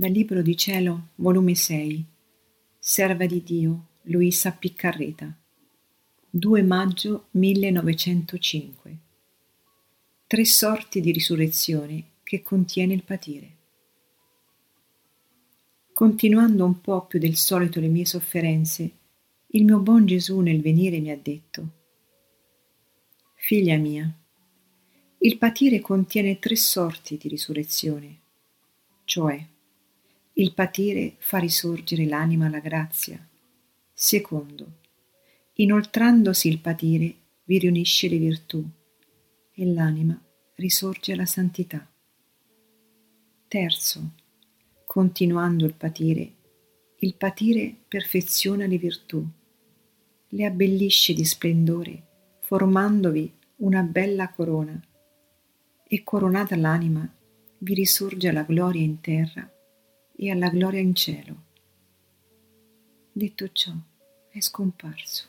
Dal Libro di Cielo, volume 6, Serva di Dio, Luisa Piccarreta, 2 maggio 1905. Tre sorti di risurrezione che contiene il patire. Continuando un po' più del solito le mie sofferenze, il mio buon Gesù nel venire mi ha detto, Figlia mia, il patire contiene tre sorti di risurrezione, cioè il patire fa risorgere l'anima alla grazia. Secondo, inoltrandosi il patire vi riunisce le virtù e l'anima risorge alla santità. Terzo, continuando il patire, il patire perfeziona le virtù, le abbellisce di splendore, formandovi una bella corona, e coronata l'anima vi risorge la gloria in terra e alla gloria in cielo. Detto ciò, è scomparso.